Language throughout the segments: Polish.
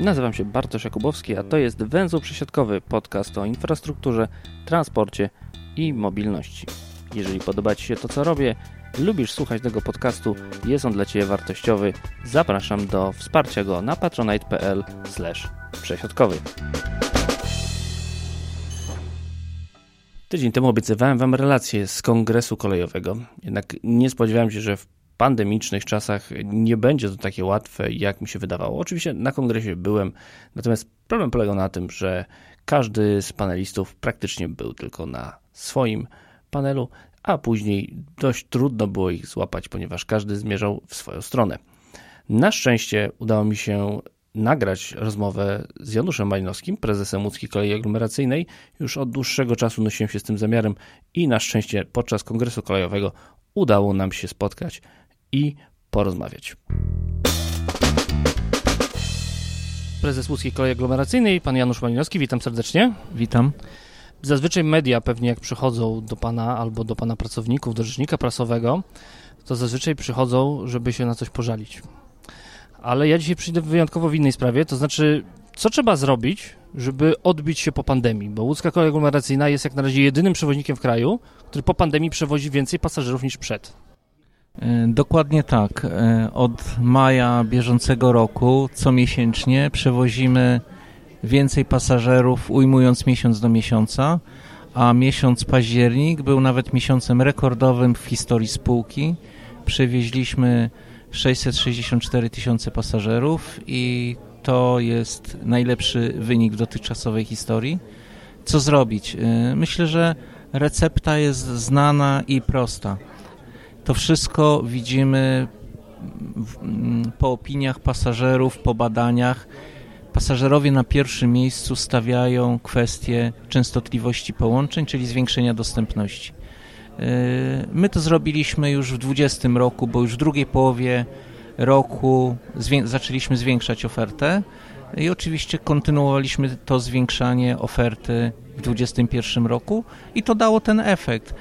Nazywam się Bartosz Jakubowski, a to jest Węzeł Przesiadkowy, podcast o infrastrukturze, transporcie i mobilności. Jeżeli podoba Ci się to, co robię, lubisz słuchać tego podcastu, jest on dla Ciebie wartościowy, zapraszam do wsparcia go na patronite.pl przesiadkowy. Tydzień temu obiecywałem Wam relację z kongresu kolejowego, jednak nie spodziewałem się, że w pandemicznych czasach nie będzie to takie łatwe, jak mi się wydawało. Oczywiście na kongresie byłem, natomiast problem polegał na tym, że każdy z panelistów praktycznie był tylko na swoim panelu, a później dość trudno było ich złapać, ponieważ każdy zmierzał w swoją stronę. Na szczęście udało mi się nagrać rozmowę z Januszem Malinowskim, prezesem łódzkiej kolei aglomeracyjnej. Już od dłuższego czasu nosiłem się z tym zamiarem i na szczęście podczas kongresu kolejowego udało nam się spotkać i porozmawiać. Prezes Łódzkiej Kolei Aglomeracyjnej, pan Janusz Malinowski, witam serdecznie. Witam. Zazwyczaj media pewnie jak przychodzą do pana albo do pana pracowników, do rzecznika prasowego, to zazwyczaj przychodzą, żeby się na coś pożalić. Ale ja dzisiaj przyjdę wyjątkowo w innej sprawie, to znaczy, co trzeba zrobić, żeby odbić się po pandemii? Bo łódzka kolej aglomeracyjna jest jak na razie jedynym przewoźnikiem w kraju, który po pandemii przewozi więcej pasażerów niż przed. E, dokładnie tak. E, od maja bieżącego roku co miesięcznie przewozimy więcej pasażerów, ujmując miesiąc do miesiąca, a miesiąc październik był nawet miesiącem rekordowym w historii spółki. Przewieźliśmy 664 tysiące pasażerów i to jest najlepszy wynik w dotychczasowej historii. Co zrobić? E, myślę, że recepta jest znana i prosta. To wszystko widzimy po opiniach pasażerów, po badaniach. Pasażerowie na pierwszym miejscu stawiają kwestię częstotliwości połączeń, czyli zwiększenia dostępności. Yy, my to zrobiliśmy już w 2020 roku, bo już w drugiej połowie roku zwię zaczęliśmy zwiększać ofertę i oczywiście kontynuowaliśmy to zwiększanie oferty w 2021 roku i to dało ten efekt.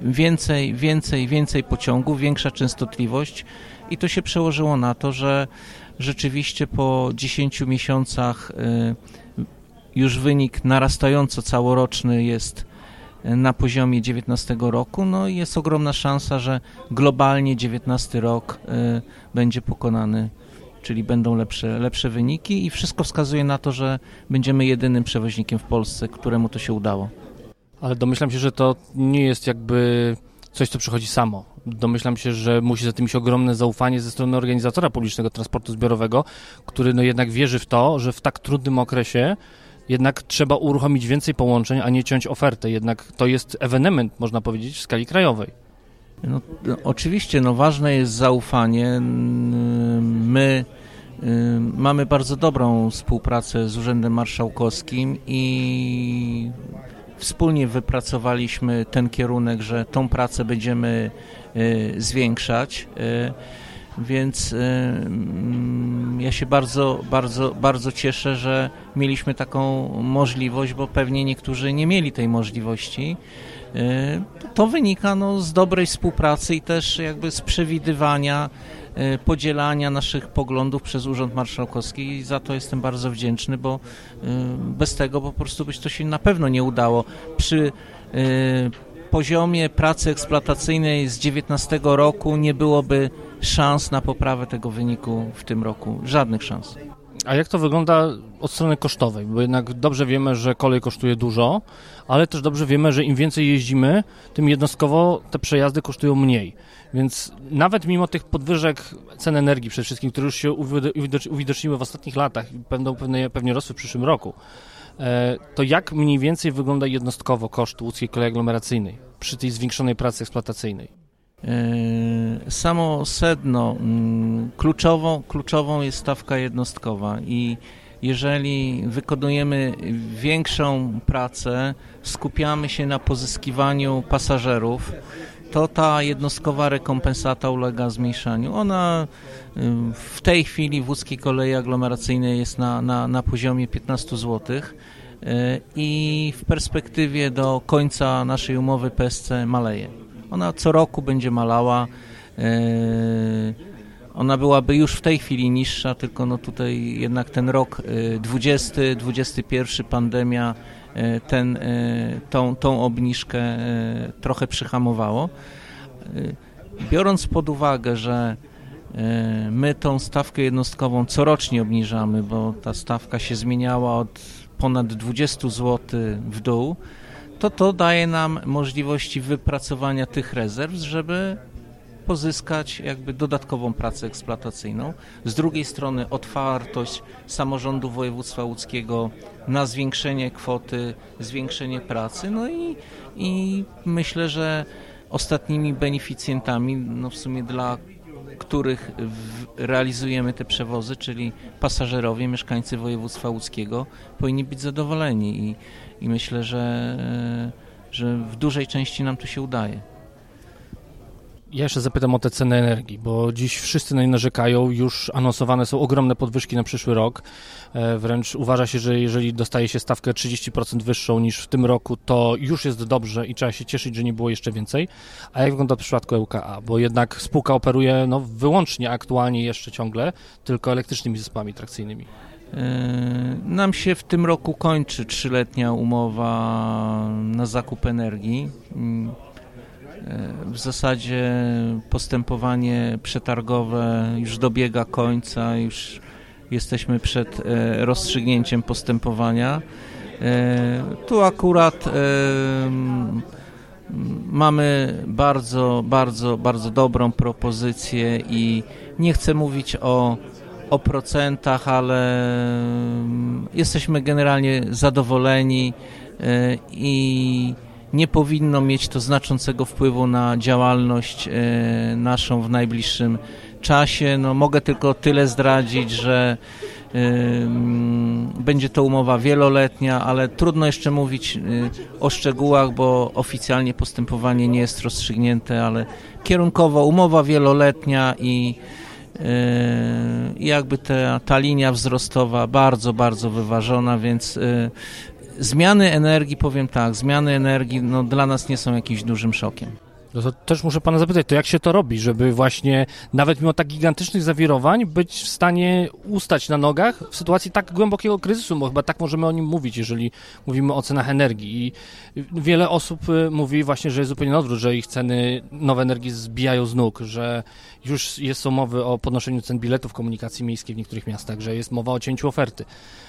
Więcej, więcej, więcej pociągów, większa częstotliwość i to się przełożyło na to, że rzeczywiście po 10 miesiącach już wynik narastająco całoroczny jest na poziomie 19 roku, no i jest ogromna szansa, że globalnie 19 rok będzie pokonany czyli będą lepsze, lepsze wyniki i wszystko wskazuje na to, że będziemy jedynym przewoźnikiem w Polsce, któremu to się udało. Ale domyślam się, że to nie jest jakby coś, co przychodzi samo. Domyślam się, że musi za tym iść ogromne zaufanie ze strony organizatora publicznego transportu zbiorowego, który no jednak wierzy w to, że w tak trudnym okresie jednak trzeba uruchomić więcej połączeń, a nie ciąć ofertę. Jednak to jest ewenement, można powiedzieć, w skali krajowej. No, oczywiście, no ważne jest zaufanie. My mamy bardzo dobrą współpracę z Urzędem Marszałkowskim i wspólnie wypracowaliśmy ten kierunek, że tą pracę będziemy y, zwiększać. Y, więc y, ja się bardzo, bardzo, bardzo cieszę, że mieliśmy taką możliwość, bo pewnie niektórzy nie mieli tej możliwości. To wynika no, z dobrej współpracy i też jakby z przewidywania, e, podzielania naszych poglądów przez Urząd Marszałkowski i za to jestem bardzo wdzięczny, bo e, bez tego po prostu byś to się na pewno nie udało. Przy e, poziomie pracy eksploatacyjnej z 19 roku nie byłoby szans na poprawę tego wyniku w tym roku. Żadnych szans. A jak to wygląda od strony kosztowej? Bo jednak dobrze wiemy, że kolej kosztuje dużo, ale też dobrze wiemy, że im więcej jeździmy, tym jednostkowo te przejazdy kosztują mniej. Więc nawet mimo tych podwyżek cen energii przede wszystkim, które już się uwidoczniły w ostatnich latach i będą pewnie, pewnie rosły w przyszłym roku, e, to jak mniej więcej wygląda jednostkowo koszt łódzkiej kolei aglomeracyjnej przy tej zwiększonej pracy eksploatacyjnej? E, samo sedno, mm, kluczową, kluczową jest stawka jednostkowa i jeżeli wykonujemy większą pracę, skupiamy się na pozyskiwaniu pasażerów, to ta jednostkowa rekompensata ulega zmniejszaniu. Ona y, w tej chwili w łódzkiej kolei aglomeracyjnej jest na, na, na poziomie 15 zł y, i w perspektywie do końca naszej umowy PSC maleje. Ona co roku będzie malała. ona byłaby już w tej chwili niższa, tylko no tutaj jednak ten rok 20, 21 pandemia ten, tą, tą obniżkę trochę przyhamowało. Biorąc pod uwagę, że my tą stawkę jednostkową corocznie obniżamy, bo ta stawka się zmieniała od ponad 20 zł w dół, to to daje nam możliwości wypracowania tych rezerw, żeby pozyskać jakby dodatkową pracę eksploatacyjną. Z drugiej strony otwartość samorządu województwa łódzkiego na zwiększenie kwoty, zwiększenie pracy, no i, i myślę, że ostatnimi beneficjentami, no w sumie dla których realizujemy te przewozy, czyli pasażerowie, mieszkańcy województwa łódzkiego, powinni być zadowoleni i, i myślę, że, że w dużej części nam to się udaje. Ja jeszcze zapytam o te ceny energii, bo dziś wszyscy narzekają, już anonsowane są ogromne podwyżki na przyszły rok. E, wręcz uważa się, że jeżeli dostaje się stawkę 30% wyższą niż w tym roku, to już jest dobrze i trzeba się cieszyć, że nie było jeszcze więcej. A jak wygląda w przypadku ŁKA? Bo jednak spółka operuje no, wyłącznie aktualnie jeszcze ciągle tylko elektrycznymi zespołami trakcyjnymi. Nam się w tym roku kończy trzyletnia umowa na zakup energii. W zasadzie postępowanie przetargowe już dobiega końca, już jesteśmy przed e, rozstrzygnięciem postępowania. E, tu akurat e, mamy bardzo, bardzo, bardzo dobrą propozycję i nie chcę mówić o, o procentach, ale jesteśmy generalnie zadowoleni i nie powinno mieć to znaczącego wpływu na działalność e, naszą w najbliższym czasie. No, mogę tylko tyle zdradzić, że będzie to umowa wieloletnia, ale trudno jeszcze mówić e, o szczegółach, bo oficjalnie postępowanie nie jest rozstrzygnięte, ale kierunkowo umowa wieloletnia i e, jakby ta, ta linia wzrostowa bardzo, bardzo wyważona, więc zmiany energii, powiem tak, zmiany energii no, dla nas nie są jakimś dużym szokiem. No to też muszę pana zapytać, to jak się to robi, żeby właśnie nawet mimo tak gigantycznych zawirowań być w stanie ustać na nogach w sytuacji tak głębokiego kryzysu, bo chyba tak możemy o nim mówić, jeżeli mówimy o cenach energii. I wiele osób y, mówi właśnie, że jest zupełnie odwrót, że ich ceny nowe energii zbijają z nóg, że już jest są mowy o podnoszeniu cen biletów komunikacji miejskiej w niektórych miastach, że jest mowa o cięciu oferty.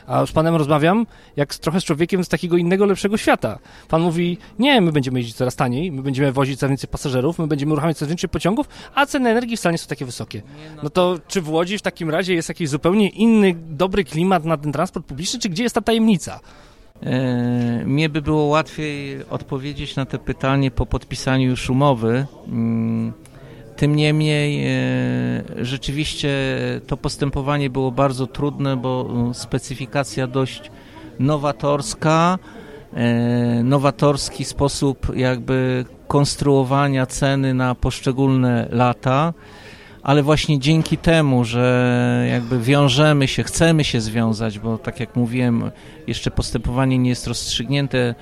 A z panem rozmawiam jak trochę z człowiekiem z takiego innego, lepszego świata. Pan mówi, nie, my będziemy jeździć coraz taniej, my będziemy wozić coraz więcej pasażerów, my będziemy uruchamiać coraz więcej pociągów, a ceny energii wcale nie są takie wysokie. No. to czy w Łodzi w takim razie jest jakiś zupełnie inny, dobry klimat na ten transport publiczny, czy gdzie jest ta tajemnica? E, mnie by było łatwiej odpowiedzieć na to pytanie po podpisaniu już umowy. Mm, tym niemniej e, rzeczywiście to postępowanie było bardzo trudne, bo e, specyfikacja dość nowatorska, nowatorski sposób jakby konstruowania ceny na poszczególne lata, ale właśnie dzięki temu, że jakby wiążemy się, chcemy się związać, bo tak jak mówiłem, jeszcze postępowanie nie jest rozstrzygnięte,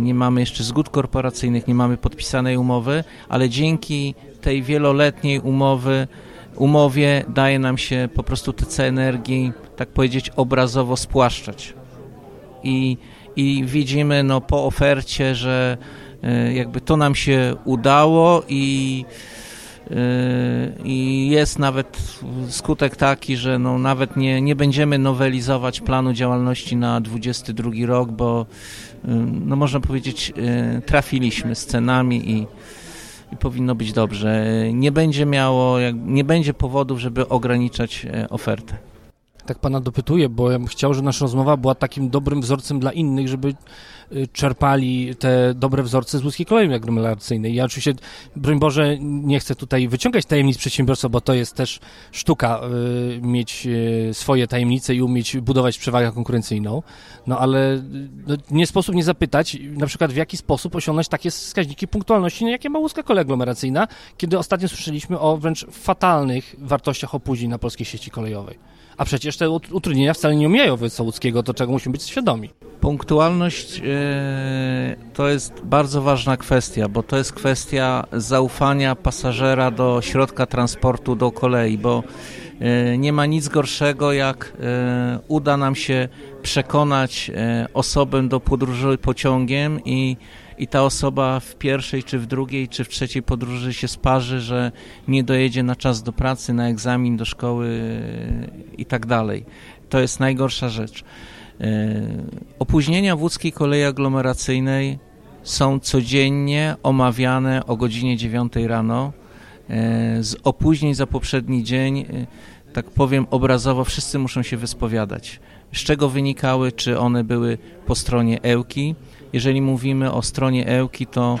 nie mamy jeszcze zgód korporacyjnych, nie mamy podpisanej umowy, ale dzięki tej wieloletniej umowy, umowie daje nam się po prostu te ceny energii, tak powiedzieć, obrazowo spłaszczać. I, i widzimy no, po ofercie, że e, jakby to nam się udało i e, i jest nawet skutek taki, że no nawet nie, nie będziemy nowelizować planu działalności na 22 rok, bo e, no można powiedzieć trafiliśmy z cenami i, i powinno być dobrze. Nie będzie miało, nie będzie powodów, żeby ograniczać ofertę. Tak pana dopytuję, bo ja bym chciał, żeby nasza rozmowa była takim dobrym wzorcem dla innych, żeby Y, czerpali te dobre wzorce z łódzkiej kolei aglomeracyjnej. Ja oczywiście, broń Boże, nie chcę tutaj wyciągać tajemnic przedsiębiorstwa, bo to jest też sztuka y, mieć y, swoje tajemnice i umieć budować przewagę konkurencyjną, no ale no, nie sposób nie zapytać, na przykład w jaki sposób osiągnąć takie wskaźniki punktualności, no, jakie ma łódzka kolej aglomeracyjna, kiedy ostatnio słyszeliśmy o wręcz fatalnych wartościach opóźnień na polskiej sieci kolejowej. A przecież te utrudnienia wcale nie omijają łódzkiego, to czego musimy być świadomi. Punktualność e, to jest bardzo ważna kwestia, bo to jest kwestia zaufania pasażera do środka transportu, do kolei, bo e, nie ma nic gorszego, jak e, uda nam się przekonać osobę do podróży pociągiem i i ta osoba w pierwszej, czy w drugiej, czy w trzeciej podróży się sparzy, że nie dojedzie na czas do pracy, na egzamin, do szkoły i tak dalej. To jest najgorsza rzecz. E, opóźnienia w łódzkiej kolei aglomeracyjnej są codziennie omawiane o godzinie 9 rano. E, z opóźnień za poprzedni dzień, e, tak powiem obrazowo, wszyscy muszą się wyspowiadać. Z czego wynikały, czy one były po stronie Ełki. Jeżeli mówimy o stronie Ełki, to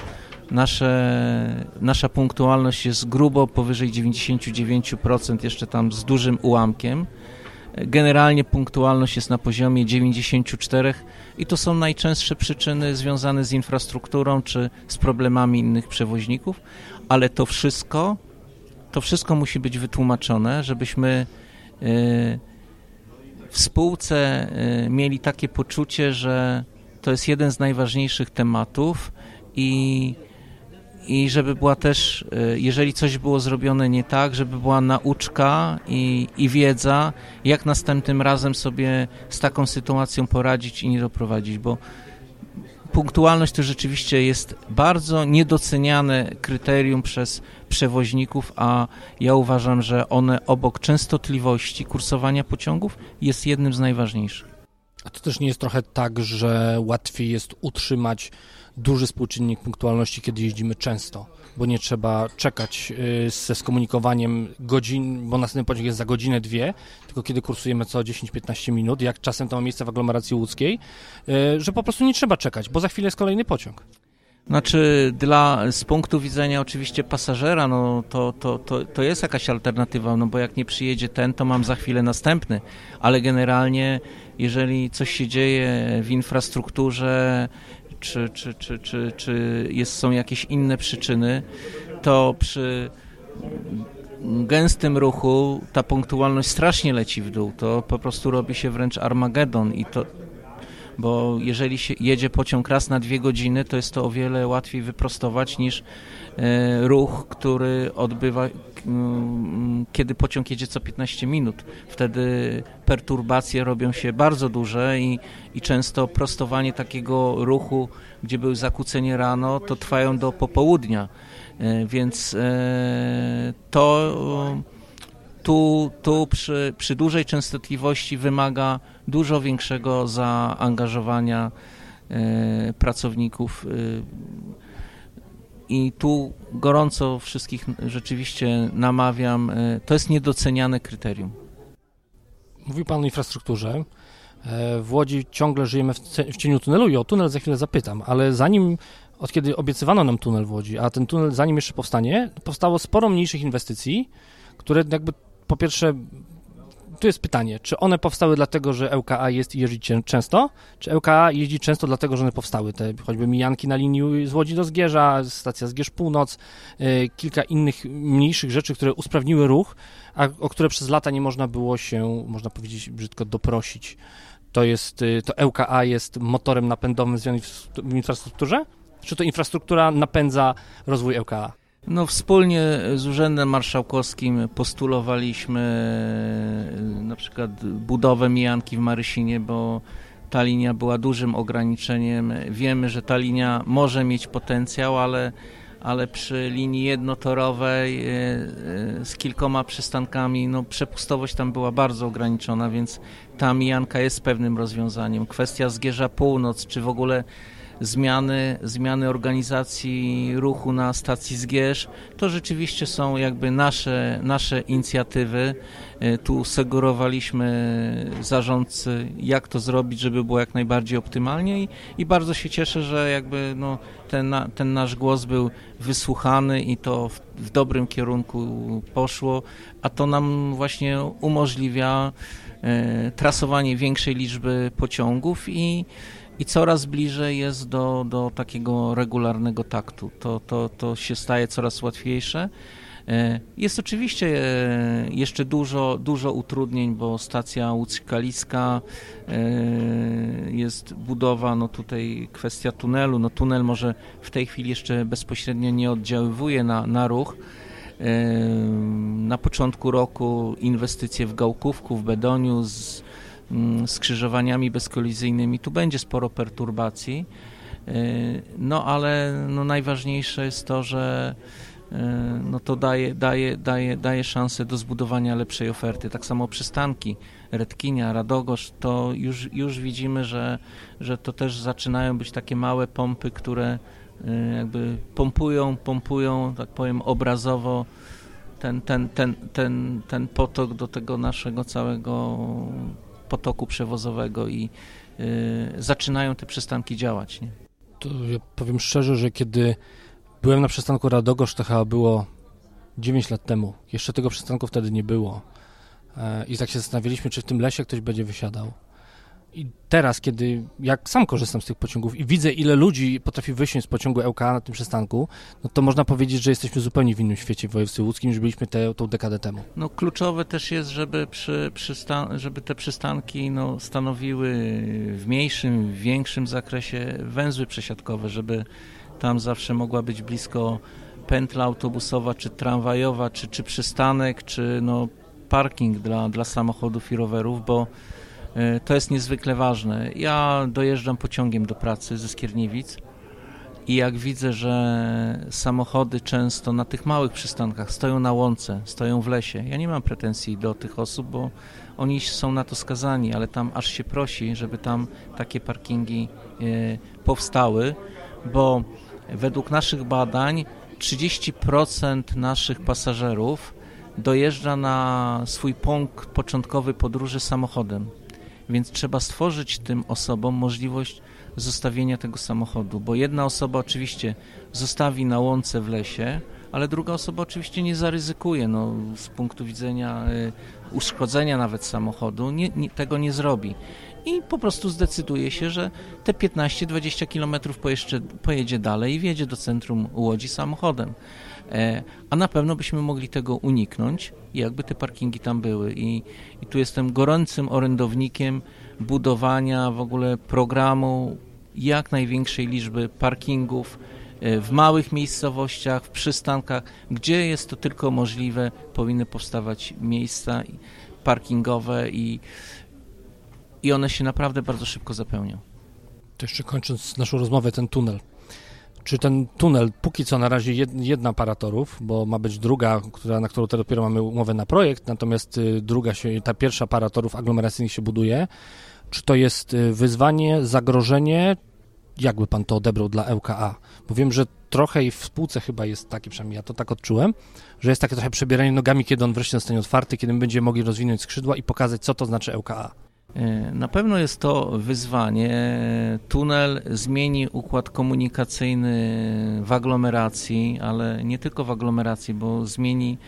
nasze, nasza punktualność jest grubo powyżej 99%, jeszcze tam z dużym ułamkiem. Generalnie punktualność jest na poziomie 94 i to są najczęstsze przyczyny związane z infrastrukturą czy z problemami innych przewoźników, ale to wszystko, to wszystko musi być wytłumaczone, żebyśmy e, w spółce e, mieli takie poczucie, że to jest jeden z najważniejszych tematów i i żeby była też, e, jeżeli coś było zrobione nie tak, żeby była nauczka i, i wiedza, jak następnym razem sobie z taką sytuacją poradzić i nie doprowadzić, bo punktualność to rzeczywiście jest bardzo niedoceniane kryterium przez przewoźników, a ja uważam, że one obok częstotliwości kursowania pociągów jest jednym z najważniejszych. A to też nie jest trochę tak, że łatwiej jest utrzymać duży współczynnik punktualności, kiedy jeździmy często, bo nie trzeba czekać y, ze skomunikowaniem godzin, bo następny pociąg jest za godzinę, dwie, tylko kiedy kursujemy co 10-15 minut, jak czasem to ma miejsce w aglomeracji łódzkiej, y, że po prostu nie trzeba czekać, bo za chwilę jest kolejny pociąg. Znaczy, dla, z punktu widzenia oczywiście pasażera, no to, to, to, to jest jakaś alternatywa, no bo jak nie przyjedzie ten, to mam za chwilę następny, ale generalnie, jeżeli coś się dzieje w infrastrukturze, czy, czy, czy, czy, czy jest, są jakieś inne przyczyny, to przy gęstym ruchu ta punktualność strasznie leci w dół. To po prostu robi się wręcz Armagedon i to, bo jeżeli się jedzie pociąg raz na dwie godziny, to jest to o wiele łatwiej wyprostować niż e, ruch, który odbywa, mm, kiedy pociąg jedzie co 15 minut. Wtedy perturbacje robią się bardzo duże i, i często prostowanie takiego ruchu, gdzie były zakłócenie rano, to trwają do popołudnia. E, więc e, to tu, tu przy, przy dużej częstotliwości wymaga dużo większego zaangażowania e, pracowników. E, I tu gorąco wszystkich rzeczywiście namawiam, e, to jest niedoceniane kryterium. Mówił Pan o infrastrukturze. W Łodzi ciągle żyjemy w cieniu tunelu i o tunel za chwilę zapytam, ale zanim od kiedy obiecywano nam tunel w Łodzi, a ten tunel zanim jeszcze powstanie, powstało sporo mniejszych inwestycji, które jakby po pierwsze, tu jest pytanie, czy one powstały dlatego, że LKA jest i jeździ często, czy LKA jeździ często dlatego, że one powstały, te choćby mijanki na linii z Łodzi do Zgierza, stacja Zgierz Północ, yy, kilka innych mniejszych rzeczy, które usprawniły ruch, a o które przez lata nie można było się, można powiedzieć brzydko, doprosić. To jest, yy, to LKA jest motorem napędowym w infrastrukturze? Czy to infrastruktura napędza rozwój LKA? No, wspólnie z Urzędem Marszałkowskim postulowaliśmy e, na przykład budowę mijanki w Marysinie, bo ta linia była dużym ograniczeniem. Wiemy, że ta linia może mieć potencjał, ale, ale przy linii jednotorowej e, e, z kilkoma przystankami, no przepustowość tam była bardzo ograniczona, więc ta mijanka jest pewnym rozwiązaniem. Kwestia Zgierza Północ, czy w ogóle zmiany, zmiany organizacji ruchu na stacji Zgierz, to rzeczywiście są jakby nasze, nasze inicjatywy. E, tu sugerowaliśmy zarządcy, jak to zrobić, żeby było jak najbardziej optymalnie i, i bardzo się cieszę, że jakby no, ten, ten nasz głos był wysłuchany i to w, w dobrym kierunku poszło, a to nam właśnie umożliwia e, trasowanie większej liczby pociągów i i coraz bliżej jest do, do takiego regularnego taktu. To, to, to się staje coraz łatwiejsze. Jest oczywiście jeszcze dużo, dużo utrudnień, bo stacja Łódź-Kaliska jest budowa, no tutaj kwestia tunelu, no tunel może w tej chwili jeszcze bezpośrednio nie oddziaływuje na, na ruch, na początku roku inwestycje w Gałkówku, w Bedoniu z skrzyżowaniami bezkolizyjnymi. Tu będzie sporo perturbacji, e, no ale no najważniejsze jest to, że e, no to daje, daje, daje, daje szansę do zbudowania lepszej oferty. Tak samo przystanki Redkinia, Radogosz, to już, już widzimy, że, że to też zaczynają być takie małe pompy, które Y, jakby pompują, pompują, tak powiem, obrazowo ten, ten, ten, ten, ten potok do tego naszego całego potoku przewozowego i y, zaczynają te przystanki działać. Nie? To ja powiem szczerze, że kiedy byłem na przystanku Radogosz, to chyba było 9 lat temu. Jeszcze tego przystanku wtedy nie było. E, I tak się zastanawialiśmy, czy w tym lesie ktoś będzie wysiadał. I teraz, kiedy jak sam korzystam z tych pociągów i widzę, ile ludzi potrafi wysiąść z pociągu LKA na tym przystanku, no to można powiedzieć, że jesteśmy zupełnie w innym świecie w województwie łódzkim, niż byliśmy te, tą dekadę temu. No kluczowe też jest, żeby, przy, przystan- żeby te przystanki no, stanowiły w mniejszym, w większym zakresie węzły przesiadkowe, żeby tam zawsze mogła być blisko pętla autobusowa, czy tramwajowa, czy, czy przystanek, czy no, parking dla, dla samochodów i rowerów, bo to jest niezwykle ważne. Ja dojeżdżam pociągiem do pracy ze Skierniewic i jak widzę, że samochody często na tych małych przystankach stoją na łące, stoją w lesie, ja nie mam pretensji do tych osób, bo oni są na to skazani, ale tam aż się prosi, żeby tam takie parkingi e, powstały, bo według naszych badań 30% naszych pasażerów dojeżdża na swój punkt początkowy podróży samochodem. Więc trzeba stworzyć tym osobom możliwość zostawienia tego samochodu, bo jedna osoba oczywiście zostawi na łące w lesie, ale druga osoba oczywiście nie zaryzykuje, no, z punktu widzenia y, uszkodzenia nawet samochodu, nie, nie, tego nie zrobi. I po prostu zdecyduje się, że te 15-20 km pojedzie, pojedzie dalej i wjedzie do centrum Łodzi samochodem. E, a na pewno byśmy mogli tego uniknąć, jakby te parkingi tam były. I, i tu jestem gorącym orędownikiem budowania w ogóle programu jak największej liczby parkingów e, w małych miejscowościach, w przystankach, gdzie jest to tylko możliwe, powinny powstawać miejsca parkingowe i, i one się naprawdę bardzo szybko zapełnią. To jeszcze kończąc naszą rozmowę, ten tunel czy ten tunel, póki co na razie jedna paratorów, bo ma być druga, która, na którą teraz dopiero mamy umowę na projekt, natomiast y, druga się, ta pierwsza paratorów aglomeracyjnych się buduje. Czy to jest y, wyzwanie, zagrożenie? Jakby pan to odebrał dla ŁKA? Bo wiem, że trochę i w spółce chyba jest takie, przynajmniej ja to tak odczułem, że jest takie trochę przebieranie nogami, kiedy on wreszcie zostanie otwarty, kiedy będziemy mogli rozwinąć skrzydła i pokazać, co to znaczy ŁKA. E, na pewno jest to wyzwanie. Tunel zmieni układ komunikacyjny w aglomeracji, ale nie tylko w aglomeracji, bo zmieni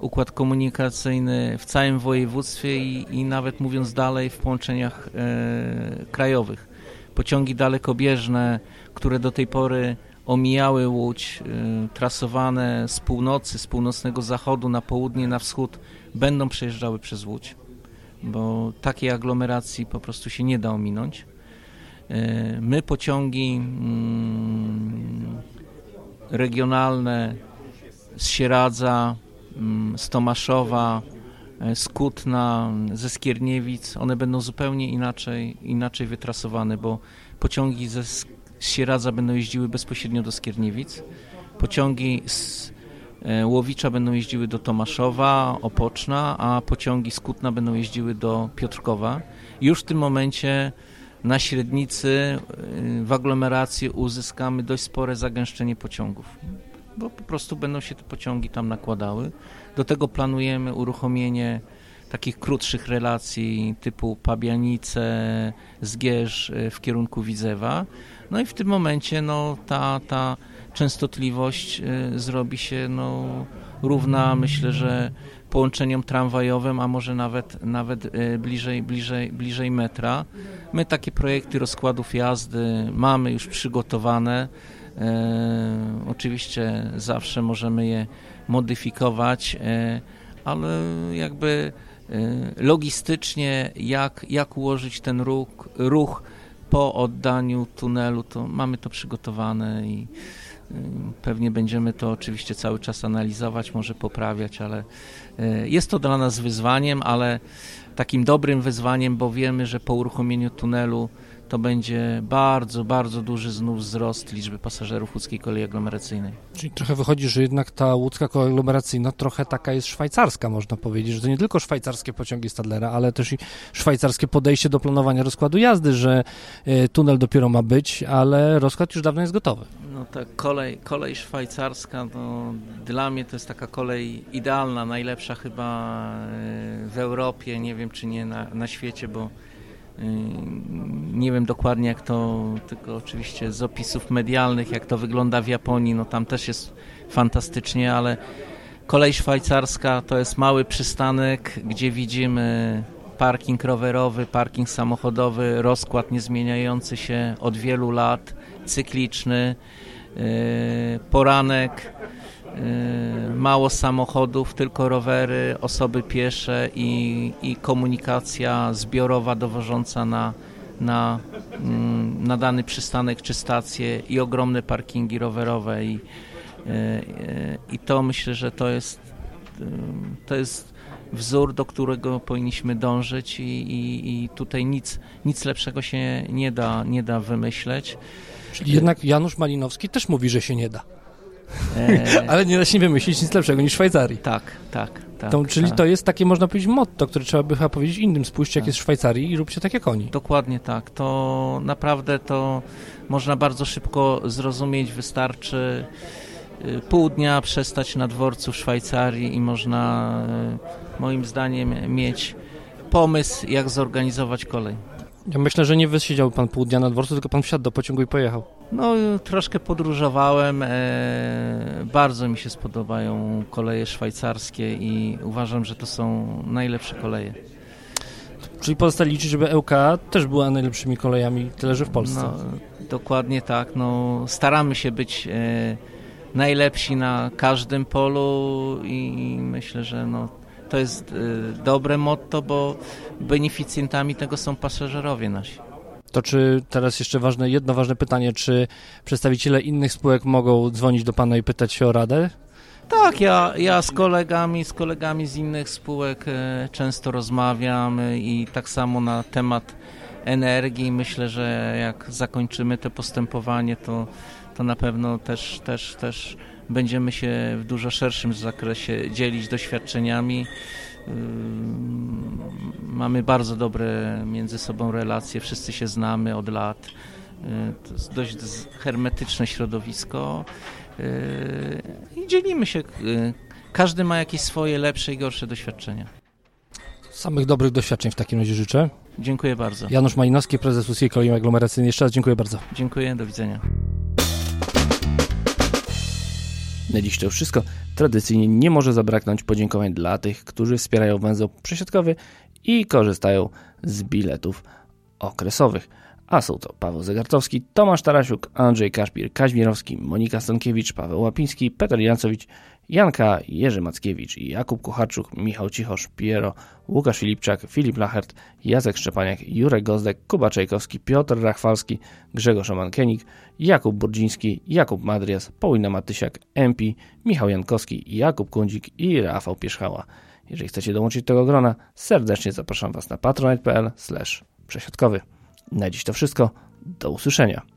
układ komunikacyjny w całym województwie i, i nawet mówiąc dalej w połączeniach e, krajowych. Pociągi dalekobieżne, które do tej pory omijały Łódź, e, trasowane z północy, z północnego zachodu na południe, na wschód, będą przejeżdżały przez Łódź bo takiej aglomeracji po prostu się nie da ominąć. E, my pociągi mm, regionalne z Sieradza, mm, z Tomaszowa, e, z Kutna, ze Skierniewic, one będą zupełnie inaczej, inaczej wytrasowane, bo pociągi ze Sieradza będą jeździły bezpośrednio do Skierniewic, pociągi z Łowicza będą jeździły do Tomaszowa, Opoczna, a pociągi z Kutna będą jeździły do Piotrkowa. Już w tym momencie na średnicy e, w aglomeracji uzyskamy dość spore zagęszczenie pociągów, bo po prostu będą się te pociągi tam nakładały. Do tego planujemy uruchomienie takich krótszych relacji typu Pabianice, Zgierz e, w kierunku Widzewa. No i w tym momencie no, ta, ta częstotliwość y, zrobi się no, równa, myślę, że połączeniom tramwajowym, a może nawet, nawet y, bliżej, bliżej, bliżej metra. My takie projekty rozkładów jazdy mamy już przygotowane. E, oczywiście zawsze możemy je modyfikować, e, ale jakby e, logistycznie, jak, jak ułożyć ten ruch, ruch po oddaniu tunelu, to mamy to przygotowane i pewnie będziemy to oczywiście cały czas analizować, może poprawiać, ale jest to dla nas wyzwaniem, ale takim dobrym wyzwaniem, bo wiemy, że po uruchomieniu tunelu to będzie bardzo, bardzo duży znów wzrost liczby pasażerów łódzkiej kolei aglomeracyjnej. Czyli trochę wychodzi, że jednak ta łódzka kolej aglomeracyjna trochę taka jest szwajcarska, można powiedzieć, że to nie tylko szwajcarskie pociągi Stadlera, ale też i szwajcarskie podejście do planowania rozkładu jazdy, że e, tunel dopiero ma być, ale rozkład już dawno jest gotowy. No tak, kolej, kolej szwajcarska, no, dla mnie to jest taka kolej idealna, najlepsza chyba e, w Europie, nie wiem czy nie na, na świecie, bo nie wiem dokładnie jak to, tylko oczywiście z opisów medialnych, jak to wygląda w Japonii, no tam też jest fantastycznie, ale kolej szwajcarska to jest mały przystanek, gdzie widzimy parking rowerowy, parking samochodowy, rozkład niezmieniający się od wielu lat, cykliczny, yy, poranek, mało samochodów, tylko rowery, osoby piesze i, i komunikacja zbiorowa dowożąca na, na, mm, na dany przystanek czy stację i ogromne parkingi rowerowe i, y, y, i to myślę, że to jest to jest wzór, do którego powinniśmy dążyć i, i, i tutaj nic, nic lepszego się nie da, nie da wymyśleć. Czyli jednak Janusz Malinowski też mówi, że się nie da. E... Ale nie da się wymyślić nic lepszego niż Szwajcarii. Tak, tak. tak to, czyli tak. to jest takie, można powiedzieć, motto, które trzeba by chyba powiedzieć innym. Spójrzcie, tak. jak jest w Szwajcarii i róbcie tak jak oni. Dokładnie tak. To naprawdę to można bardzo szybko zrozumieć. Wystarczy y, pół dnia przestać na dworcu w Szwajcarii i można y, moim zdaniem mieć pomysł, jak zorganizować kolej. Ja myślę, że nie wysiedział pan pół dnia na dworcu, tylko pan wsiadł do pociągu i pojechał. No, troszkę podróżowałem. E, bardzo mi się spodobają koleje szwajcarskie i uważam, że to są najlepsze koleje. Czyli pozostaje liczyć, żeby ŁK też była najlepszymi kolejami, tyle że w Polsce. No, dokładnie tak. No, staramy się być e, najlepsi na każdym polu i myślę, że no, to jest e, dobre motto, bo beneficjentami tego są pasażerowie nasi. To czy teraz jeszcze ważne, jedno ważne pytanie, czy przedstawiciele innych spółek mogą dzwonić do Pana i pytać się o radę? Tak, ja, ja z kolegami, z kolegami z innych spółek e, często rozmawiam i tak samo na temat energii. Myślę, że jak zakończymy to postępowanie, to, to na pewno też, też, też będziemy się w dużo szerszym zakresie dzielić doświadczeniami. Mamy bardzo dobre między sobą relacje, wszyscy się znamy od lat. To jest dość hermetyczne środowisko i dzielimy się. Każdy ma jakieś swoje lepsze i gorsze doświadczenia. Samych dobrych doświadczeń w takim razie życzę. Dziękuję bardzo. Janusz Malinowski, prezes Łódzkiej Kolei Aglomeracyjnej. Jeszcze raz dziękuję bardzo. Dziękuję, do widzenia. Dziś to wszystko. Tradycyjnie nie może zabraknąć podziękowań dla tych, którzy wspierają węzeł przesiadkowy i korzystają z biletów okresowych. A są to Paweł Zegartowski, Tomasz Tarasiuk, Andrzej Kaszpir, Kaźmirowski, Monika Stankiewicz, Paweł Łapiński, Peter Jancowicz, Janka Jerzy Mackiewicz, Jakub Kucharczuk, Michał Cichosz, Piero, Łukasz Filipczak, Filip Lachert, Jacek Szczepaniak, Jurek Gozdek, Kuba Czajkowski, Piotr Rachwalski, Grzegorz Omankienik, Jakub Burdziński, Jakub Madrias, Paulina Matysiak, MP, Michał Jankowski, Jakub Kundzik i Rafał Pierzchała. Jeżeli chcecie dołączyć do tego grona, serdecznie zapraszam Was na patronite.pl. Na dziś to wszystko. Do usłyszenia.